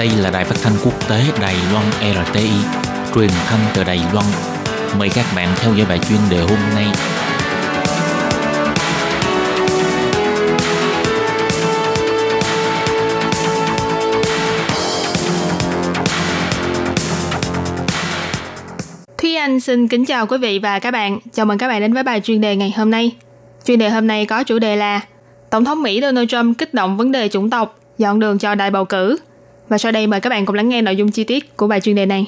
Đây là đài phát thanh quốc tế Đài Loan RTI, truyền thanh từ Đài Loan. Mời các bạn theo dõi bài chuyên đề hôm nay. Thúy Anh xin kính chào quý vị và các bạn. Chào mừng các bạn đến với bài chuyên đề ngày hôm nay. Chuyên đề hôm nay có chủ đề là Tổng thống Mỹ Donald Trump kích động vấn đề chủng tộc, dọn đường cho đại bầu cử. Và sau đây mời các bạn cùng lắng nghe nội dung chi tiết của bài chuyên đề này.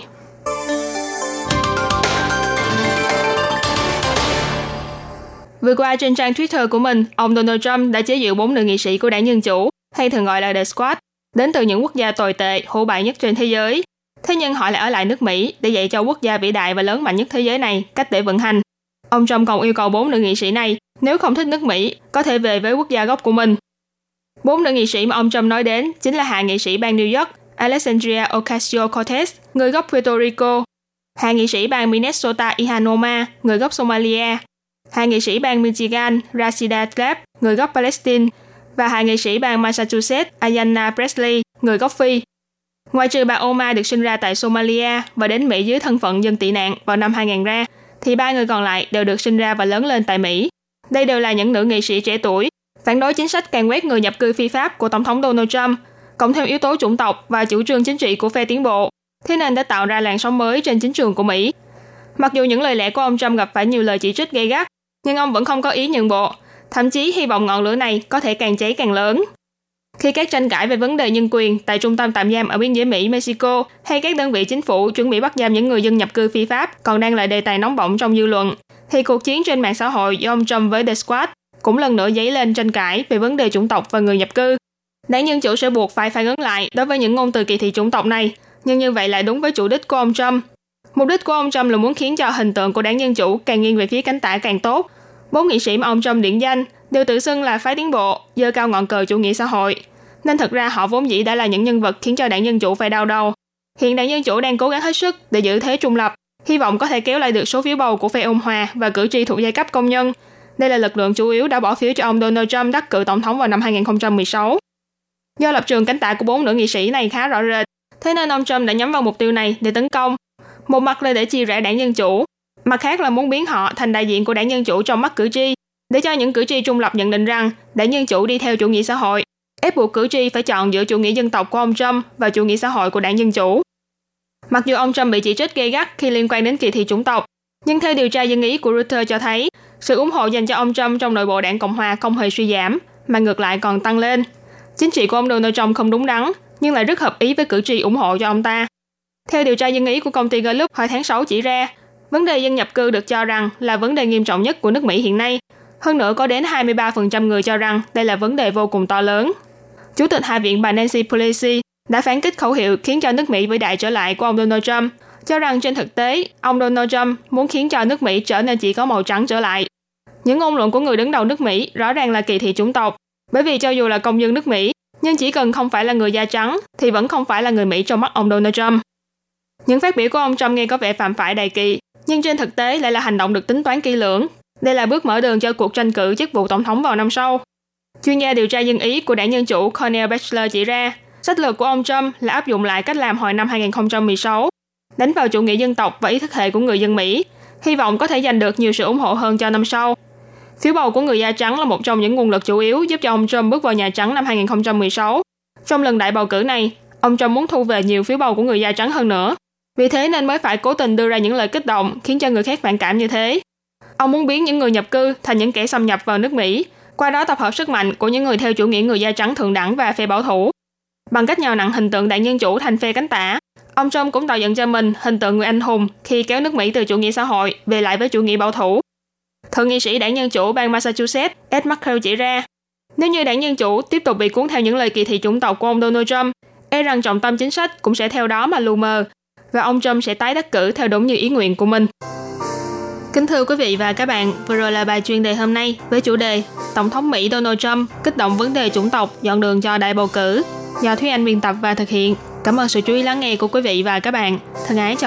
Vừa qua trên trang Twitter của mình, ông Donald Trump đã chế giễu bốn nữ nghị sĩ của đảng Dân Chủ, hay thường gọi là The Squad, đến từ những quốc gia tồi tệ, hổ bại nhất trên thế giới. Thế nhưng họ lại ở lại nước Mỹ để dạy cho quốc gia vĩ đại và lớn mạnh nhất thế giới này cách để vận hành. Ông Trump còn yêu cầu bốn nữ nghị sĩ này nếu không thích nước Mỹ có thể về với quốc gia gốc của mình. Bốn nữ nghị sĩ mà ông Trump nói đến chính là hạ nghị sĩ bang New York Alexandria Ocasio-Cortez, người gốc Puerto Rico, hạ nghị sĩ bang Minnesota Ihanoma, Omar, người gốc Somalia, hạ nghị sĩ bang Michigan Rashida Tlaib, người gốc Palestine, và hạ nghị sĩ bang Massachusetts Ayanna Presley, người gốc Phi. Ngoài trừ bà Omar được sinh ra tại Somalia và đến Mỹ dưới thân phận dân tị nạn vào năm 2000 ra, thì ba người còn lại đều được sinh ra và lớn lên tại Mỹ. Đây đều là những nữ nghị sĩ trẻ tuổi, phản đối chính sách càng quét người nhập cư phi pháp của Tổng thống Donald Trump, cộng thêm yếu tố chủng tộc và chủ trương chính trị của phe tiến bộ, thế nên đã tạo ra làn sóng mới trên chính trường của Mỹ. Mặc dù những lời lẽ của ông Trump gặp phải nhiều lời chỉ trích gay gắt, nhưng ông vẫn không có ý nhượng bộ, thậm chí hy vọng ngọn lửa này có thể càng cháy càng lớn. Khi các tranh cãi về vấn đề nhân quyền tại trung tâm tạm giam ở biên giới Mỹ, Mexico hay các đơn vị chính phủ chuẩn bị bắt giam những người dân nhập cư phi pháp còn đang là đề tài nóng bỏng trong dư luận, thì cuộc chiến trên mạng xã hội do ông Trump với The Squad cũng lần nữa dấy lên tranh cãi về vấn đề chủng tộc và người nhập cư. Đảng Dân Chủ sẽ buộc phải phản ứng lại đối với những ngôn từ kỳ thị chủng tộc này, nhưng như vậy lại đúng với chủ đích của ông Trump. Mục đích của ông Trump là muốn khiến cho hình tượng của đảng Dân Chủ càng nghiêng về phía cánh tả càng tốt. Bốn nghị sĩ mà ông Trump điển danh đều tự xưng là phái tiến bộ, dơ cao ngọn cờ chủ nghĩa xã hội. Nên thật ra họ vốn dĩ đã là những nhân vật khiến cho đảng Dân Chủ phải đau đầu. Hiện đảng Dân Chủ đang cố gắng hết sức để giữ thế trung lập, hy vọng có thể kéo lại được số phiếu bầu của phe ôn hòa và cử tri thuộc giai cấp công nhân. Đây là lực lượng chủ yếu đã bỏ phiếu cho ông Donald Trump đắc cử tổng thống vào năm 2016. Do lập trường cánh tả của bốn nữ nghị sĩ này khá rõ rệt, thế nên ông Trump đã nhắm vào mục tiêu này để tấn công. Một mặt là để chia rẽ đảng Dân Chủ, mặt khác là muốn biến họ thành đại diện của đảng Dân Chủ trong mắt cử tri, để cho những cử tri trung lập nhận định rằng đảng Dân Chủ đi theo chủ nghĩa xã hội, ép buộc cử tri phải chọn giữa chủ nghĩa dân tộc của ông Trump và chủ nghĩa xã hội của đảng Dân Chủ. Mặc dù ông Trump bị chỉ trích gay gắt khi liên quan đến kỳ thị chủng tộc, nhưng theo điều tra dân ý của Reuters cho thấy, sự ủng hộ dành cho ông Trump trong nội bộ đảng Cộng hòa không hề suy giảm, mà ngược lại còn tăng lên. Chính trị của ông Donald Trump không đúng đắn, nhưng lại rất hợp ý với cử tri ủng hộ cho ông ta. Theo điều tra dân ý của công ty Gallup hồi tháng 6 chỉ ra, vấn đề dân nhập cư được cho rằng là vấn đề nghiêm trọng nhất của nước Mỹ hiện nay. Hơn nữa có đến 23% người cho rằng đây là vấn đề vô cùng to lớn. Chủ tịch Hạ viện bà Nancy Pelosi đã phán kích khẩu hiệu khiến cho nước Mỹ vĩ đại trở lại của ông Donald Trump, cho rằng trên thực tế, ông Donald Trump muốn khiến cho nước Mỹ trở nên chỉ có màu trắng trở lại. Những ngôn luận của người đứng đầu nước Mỹ rõ ràng là kỳ thị chủng tộc, bởi vì cho dù là công dân nước Mỹ, nhưng chỉ cần không phải là người da trắng thì vẫn không phải là người Mỹ trong mắt ông Donald Trump. Những phát biểu của ông Trump nghe có vẻ phạm phải đại kỳ, nhưng trên thực tế lại là hành động được tính toán kỹ lưỡng. Đây là bước mở đường cho cuộc tranh cử chức vụ tổng thống vào năm sau. Chuyên gia điều tra dân ý của đảng Dân Chủ Cornel Bachelor chỉ ra, sách lược của ông Trump là áp dụng lại cách làm hồi năm 2016, đánh vào chủ nghĩa dân tộc và ý thức hệ của người dân Mỹ, hy vọng có thể giành được nhiều sự ủng hộ hơn cho năm sau. Phiếu bầu của người da trắng là một trong những nguồn lực chủ yếu giúp cho ông Trump bước vào Nhà Trắng năm 2016. Trong lần đại bầu cử này, ông Trump muốn thu về nhiều phiếu bầu của người da trắng hơn nữa. Vì thế nên mới phải cố tình đưa ra những lời kích động khiến cho người khác phản cảm như thế. Ông muốn biến những người nhập cư thành những kẻ xâm nhập vào nước Mỹ, qua đó tập hợp sức mạnh của những người theo chủ nghĩa người da trắng thượng đẳng và phe bảo thủ. Bằng cách nhào nặng hình tượng đảng Dân Chủ thành phe cánh tả, ông Trump cũng tạo dựng cho mình hình tượng người anh hùng khi kéo nước Mỹ từ chủ nghĩa xã hội về lại với chủ nghĩa bảo thủ. Thượng nghị sĩ đảng Dân Chủ bang Massachusetts Ed McCall chỉ ra, nếu như đảng Dân Chủ tiếp tục bị cuốn theo những lời kỳ thị chủng tộc của ông Donald Trump, e rằng trọng tâm chính sách cũng sẽ theo đó mà lù mờ, và ông Trump sẽ tái đắc cử theo đúng như ý nguyện của mình. Kính thưa quý vị và các bạn, vừa rồi là bài chuyên đề hôm nay với chủ đề Tổng thống Mỹ Donald Trump kích động vấn đề chủng tộc dọn đường cho đại bầu cử do Thúy Anh biên tập và thực hiện. Cảm ơn sự chú ý lắng nghe của quý vị và các bạn. Thân ái, chào